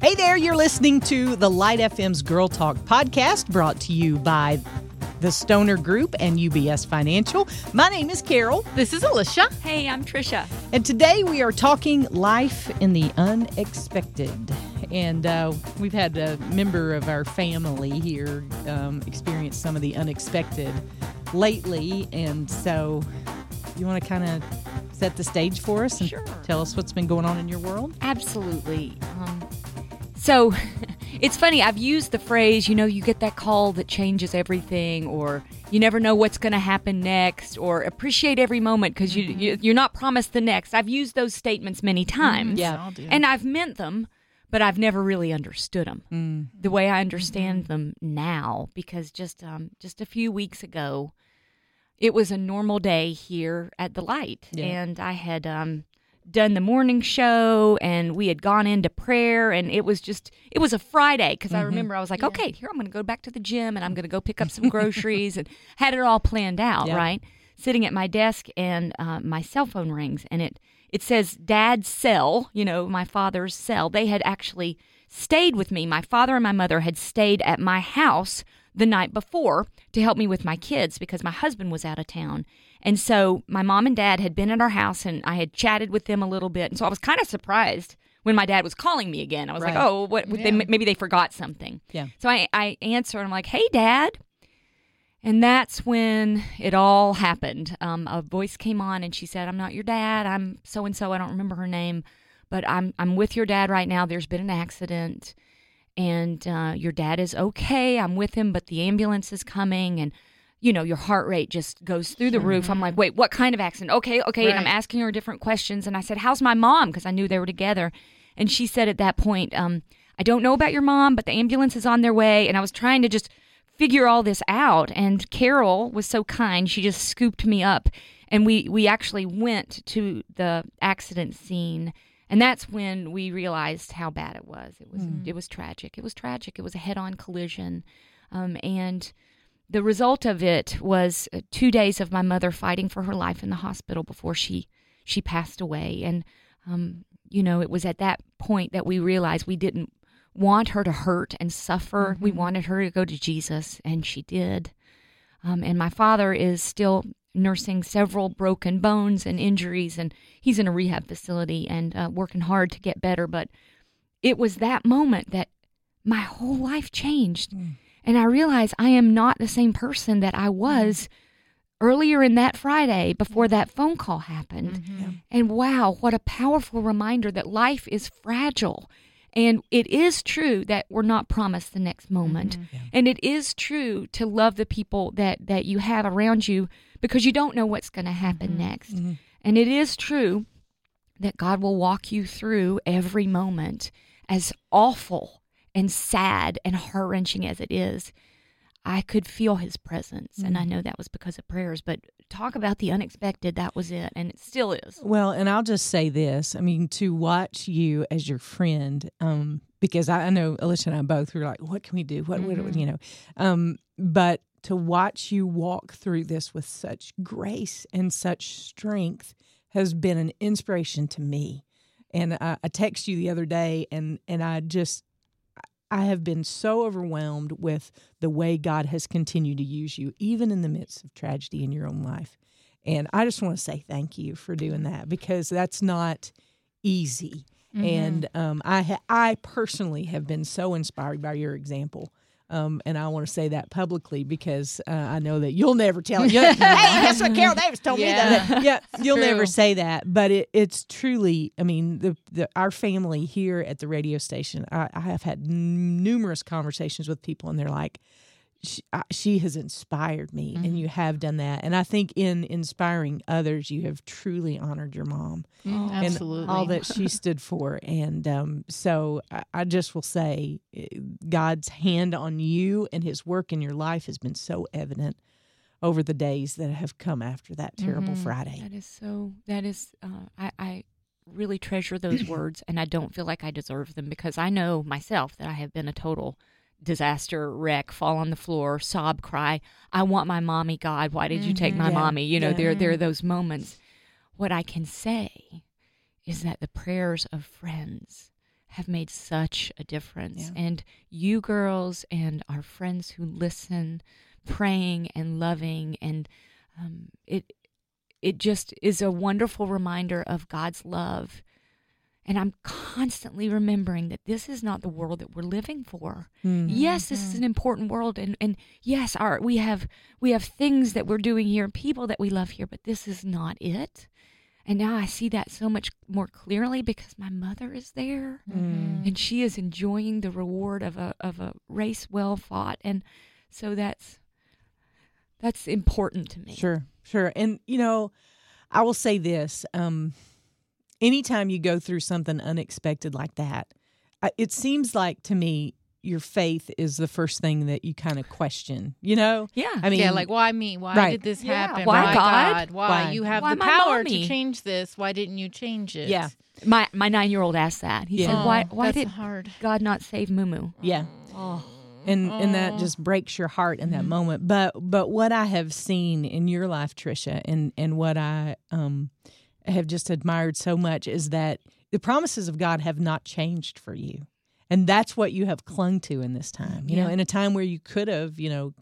Hey there, you're listening to the Light FM's Girl Talk podcast brought to you by the Stoner Group and UBS Financial. My name is Carol. This is Alicia. Hey, I'm Tricia. And today we are talking life in the unexpected. And uh, we've had a member of our family here um, experience some of the unexpected lately. And so you want to kind of set the stage for us and Sure. tell us what's been going on in your world? Absolutely. Um, so it's funny, I've used the phrase, you know, you get that call that changes everything, or you never know what's going to happen next, or appreciate every moment because you, you, you're not promised the next. I've used those statements many times. Yeah. And I've meant them, but I've never really understood them the way I understand them now. Because just um, just a few weeks ago, it was a normal day here at the Light, Yeah. and I had um, done the morning show, and we had gone into prayer, and it was just it was a Friday because I remember I was like, okay, here I'm going to go back to the gym, and I'm going to go pick up some groceries, and had it all planned out, Yeah. right? Sitting at my desk, and uh, my cell phone rings, and it it says Dad's cell, you know, my father's cell. They had actually stayed with me. My father and my mother had stayed at my house the night before to help me with my kids because my husband was out of town. And so my mom and dad had been at our house and I had chatted with them a little bit. And so I was kind of surprised when my dad was calling me again. I was Right. like, oh, what? They, maybe they forgot something. Yeah. So I, I answered. I'm like, hey, dad. And that's when it all happened. Um, a voice came on and she said, I'm not your dad. I'm so and so. I don't remember her name, but I'm, I'm with your dad right now. There's been an accident and uh, your dad is okay. I'm with him, but the ambulance is coming, and you know your heart rate just goes through the roof. I'm like, wait, what kind of accident? Okay, okay, and I'm asking her different questions, and I said, how's my mom? Because I knew they were together, and she said at that point, um, I don't know about your mom, but the ambulance is on their way, and I was trying to just figure all this out, and Carol was so kind; she just scooped me up, and we we actually went to the accident scene and that's when we realized how bad it was. It was it was tragic. It was tragic. It was a head-on collision, um, and the result of it was uh, two days of my mother fighting for her life in the hospital before she she passed away. And um, you know, it was at that point that we realized we didn't want her to hurt and suffer. We wanted her to go to Jesus, and she did. Um, and my father is still nursing several broken bones and injuries, and he's in a rehab facility and uh, working hard to get better. But it was that moment that my whole life changed. And I realized I am not the same person that I mm-hmm. was earlier in that Friday before that phone call happened. Mm-hmm. And wow, what a powerful reminder that life is fragile. And it is true that we're not promised the next moment. Mm-hmm. And it is true to love the people that, that you have around you because you don't know what's going to happen next. And it is true that God will walk you through every moment, as awful and sad and heart wrenching as it is. I could feel his presence, and I know that was because of prayers. But talk about the unexpected, that was it, and it still is. Well, and I'll just say this. I mean, to watch you as your friend, um, because I, I know Alicia and I both were like, what can we do? What, what you know? Um, but to watch you walk through this with such grace and such strength has been an inspiration to me. And I, I text you the other day, and and I just I have been so overwhelmed with the way God has continued to use you, even in the midst of tragedy in your own life. And I just want to say thank you for doing that because that's not easy. And um, I ha- I personally have been so inspired by your example. Um, and I want to say that publicly because uh, I know that you'll never tell. You, hey, that's what Carol Davis told me. Yeah. That. Yeah, you'll true. never say that, but it, it's truly. I mean, the, the our family here at the radio station. I, I have had n- numerous conversations with people, and they're like, she, I, "She has inspired me," and you have done that. And I think in inspiring others, you have truly honored your mom Mm, Absolutely. and all that she stood for. And um, so I, I just will say, eh, God's hand on you and His work in your life has been so evident over the days that have come after that terrible Friday. That is so. That is. Uh, I, I really treasure those words, and I don't feel like I deserve them because I know myself that I have been a total disaster wreck, fall on the floor, sob, cry. I want my mommy, God. Why did you take my Yeah. mommy? You know, Yeah. there there are those moments. What I can say is that the prayers of friends have made such a difference. Yeah. And you girls and our friends who listen, praying and loving, and um, it it just is a wonderful reminder of God's love. And I'm constantly remembering that this is not the world that we're living for. Mm. Yes, this is an important world, and, and yes, our we have we have things that we're doing here, and people that we love here, but this is not it. And now I see that so much more clearly because my mother is there, Mm. and she is enjoying the reward of a of a race well fought, and so that's that's important to me. Sure, sure. And you know, I will say this: um, anytime you go through something unexpected like that, it seems like to me your faith is the first thing that you kind of question. You know, Yeah, I mean, yeah, like why me? Why Right. did this Yeah, happen? why God? Why? Why? you have Why the power mommy? to change this? Why didn't you change it? Yeah. my my nine year old asked that. He Yeah. said, "Why Oh, why that's did hard? God not save Mumu?" yeah. Oh, and and that just breaks your heart in that moment but but what i have seen in your life tricia and and what i um have just admired so much is that the promises of god have not changed for you. And that's what you have clung to in this time you know in a time where you could have you know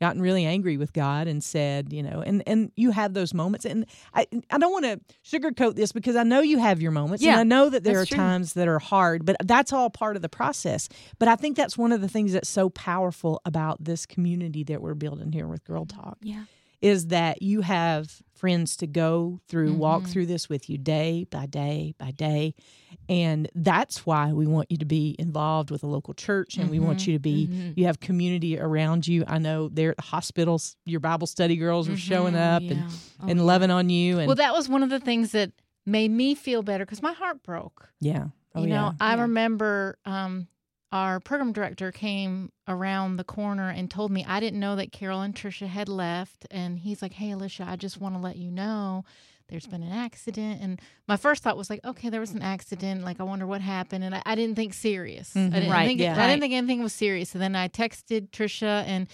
gotten really angry with god and said you know and and you have those moments. And i i don't want to sugarcoat this because i know you have your moments Yeah, and i know that there are true. times that are hard but that's all part of the process. But i think that's one of the things that's so powerful about this community that we're building here with girl talk. Yeah. Is that you have friends to go through walk Mhm. through this with you day by day by day and that's why we want you to be involved with a local church and we want Mhm. you to be Mhm. you have community around you i know there at the hospitals your bible study girls are showing Mhm. up Yeah. and, Oh, and yeah. loving on you and Well, that was one of the things that made me feel better because my heart broke. yeah oh you yeah know, I remember um, our program director came around the corner and told me I didn't know that Carol and Tricia had left, and he's like, "Hey, Alicia, I just want to let you know." There's been an accident, and my first thought was like, "Okay, there was an accident. Like, I wonder what happened." And I, I didn't think serious. Mhm. I didn't Right, think yeah. I didn't think anything was serious. And then I texted Tricia, and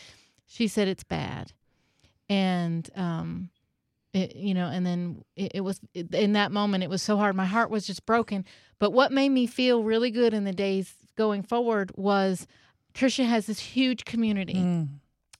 she said it's bad, and um, it, you know, and then it, it was it, in that moment it was so hard. My heart was just broken. But what made me feel really good in the days going forward was Tricia has this huge community. Mm,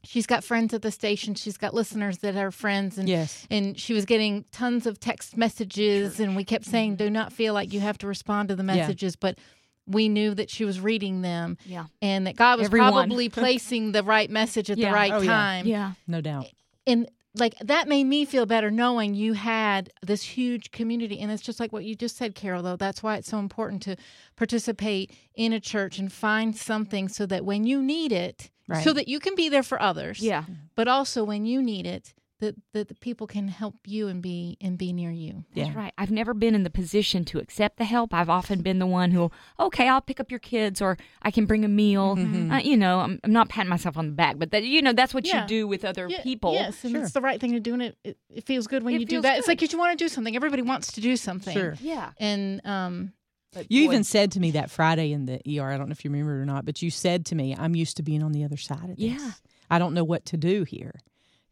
She's got friends at the station. She's got listeners that are friends, and yes and she was getting tons of text messages. And we kept saying, "Do not feel like you have to respond to the Yeah. messages," but we knew that she was reading them Yeah. and that God was Everyone. probably placing the right message at Yeah. the right Oh, yeah. time Yeah. no doubt and like that made me feel better knowing you had this huge community and it's just like what you just said carol though that's why it's so important to participate in a church and find something so that when you need it Right. so that you can be there for others Yeah. but also when you need it that, that the people can help you and be and be near you That's Yeah. right. I've never been in the position to accept the help. I've often been the one who, okay, I'll pick up your kids or I can bring a meal. Mm-hmm. Uh, you know, I'm, I'm not patting myself on the back, but that, you know, that's what Yeah. you do with other Yeah, people. yes and Sure. it's the right thing to do and it, it, it feels good when It you do feels that it's good. like you want to do something everybody wants to do something sure Yeah. and um but You boy, even said to me that Friday in the ER, I don't know if you remember it or not, but you said to me, I'm used to being on the other side of this. Yeah. I don't know what to do here.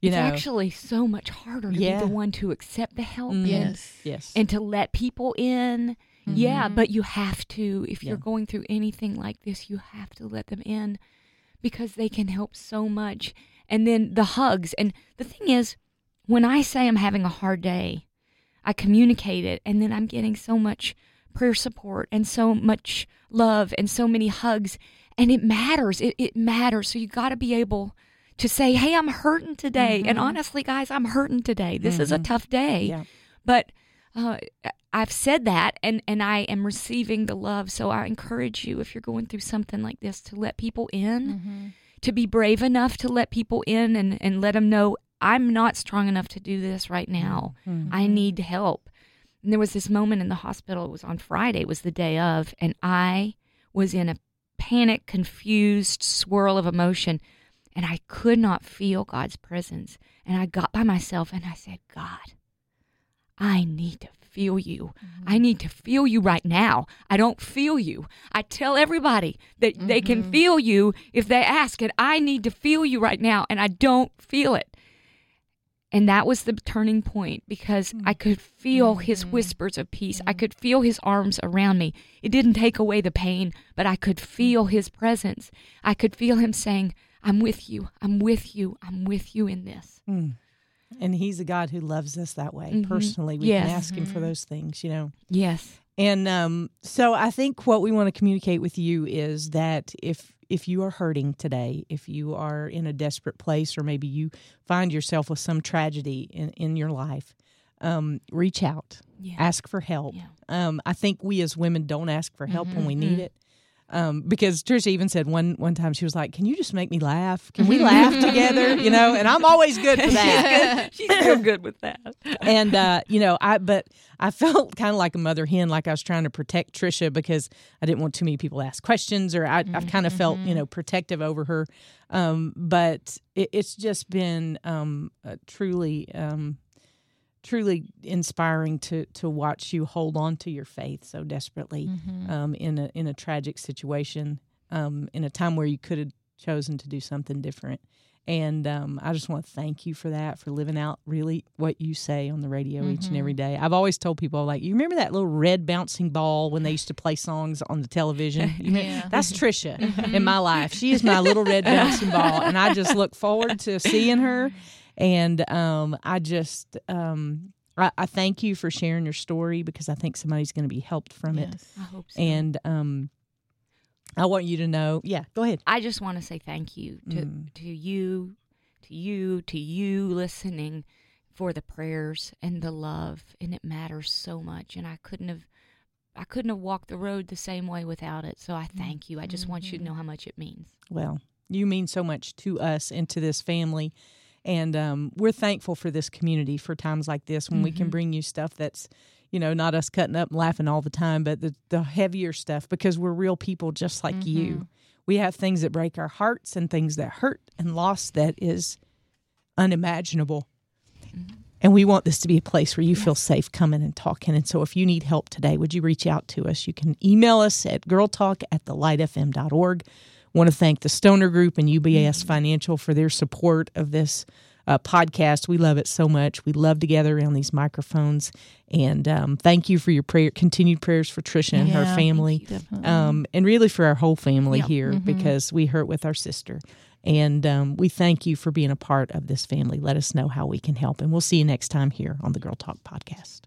You it's know? actually so much harder to Yeah. be the one to accept the help Mhm. and, yes yes. and to let people in. Yeah, Mhm. but you have to. If you're going through anything like this, you have to let them in because they can help so much. And then the hugs. And the thing is, when I say I'm having a hard day, I communicate it, and then I'm getting so much prayer support and so much love and so many hugs. And it matters. It, it matters. So you got to be able to say, hey, I'm hurting today. And honestly, guys, I'm hurting today. This is a Mhm. tough day yeah. but uh, I've said that, and and I am receiving the love. So I encourage you, if you're going through something like this, to let people in, Mhm. to be brave enough to let people in, and and let them know I'm not strong enough to do this right now. Mhm. I need help. And there was this moment in the hospital. It was on Friday. It was the day of, and I was in a panic, confused swirl of emotion, and I could not feel God's presence. And I got by myself and I said, God, I need to feel you. I mm-hmm. need to feel you right now. I don't feel you. I tell everybody that they can mm-hmm. feel you if they ask it. I need to feel you right now, and I don't feel it. And that was the turning point because hmm. I could feel his mm-hmm. whispers of peace. I could feel his arms around me. It didn't take away the pain, but I could hmm. feel his presence. I could feel him saying, I'm with you. I'm with you. I'm with you in this. Mm. And he's a God who loves us that way Mhm. personally. We Yes. can ask him for those things, you know. Yes. And um, so I think what we want to communicate with you is that if if you are hurting today, if you are in a desperate place, or maybe you find yourself with some tragedy in, in your life, um, reach out, Yeah. ask for help. Yeah. Um, I think we as women don't ask for help when we need it. Um, because Tricia even said one one time she was like, "Can you just make me laugh? Can we laugh together?" You know, and I'm always good for that. She's real good with that. and uh, you know, I but I felt kind of like a mother hen, like I was trying to protect Tricia because I didn't want too many people to ask questions, or I, I've kind of felt you know protective over her. Um, but it, it's just been um, uh, truly. Um, truly inspiring to to watch you hold on to your faith so desperately um, in a in a tragic situation um, in a time where you could have chosen to do something different and um, I just want to thank you for that, for living out really what you say on the radio each and every day. I've always told people, like, you remember that little red bouncing ball when they used to play songs on the television? Yeah. That's Tricia in my life. She is my little red bouncing ball, and I just look forward to seeing her. And um, I just, um, I, I thank you for sharing your story because I think somebody's going to be helped from it. I hope so. And um, I want you to know, yeah, go ahead. I just want to say thank you to Mm. to you, to you, to you listening for the prayers and the love, and it matters so much. And I couldn't have, I couldn't have walked the road the same way without it. So I thank you. I just want you to know how much it means. Well, you mean so much to us and to this family. And um, we're thankful for this community for times like this when we can mm-hmm. bring you stuff that's, you know, not us cutting up and laughing all the time, but the, the heavier stuff because we're real people just like you. Mm-hmm. We have things that break our hearts and things that hurt and loss that is unimaginable. Mm-hmm. And we want this to be a place where you feel safe coming and talking. And so if you need help today, would you reach out to us? You can email us at girltalk at thelightfm.org. Want to thank the Stoner Group and UBS Financial for their support of this uh, podcast. We love it so much. We love to gather around these microphones. And um, thank you for your prayer, continued prayers for Tricia and her family, Definitely. um, and really for our whole family Yeah. here because we hurt with our sister. And um, we thank you for being a part of this family. Let us know how we can help. And we'll see you next time here on the Girl Talk podcast.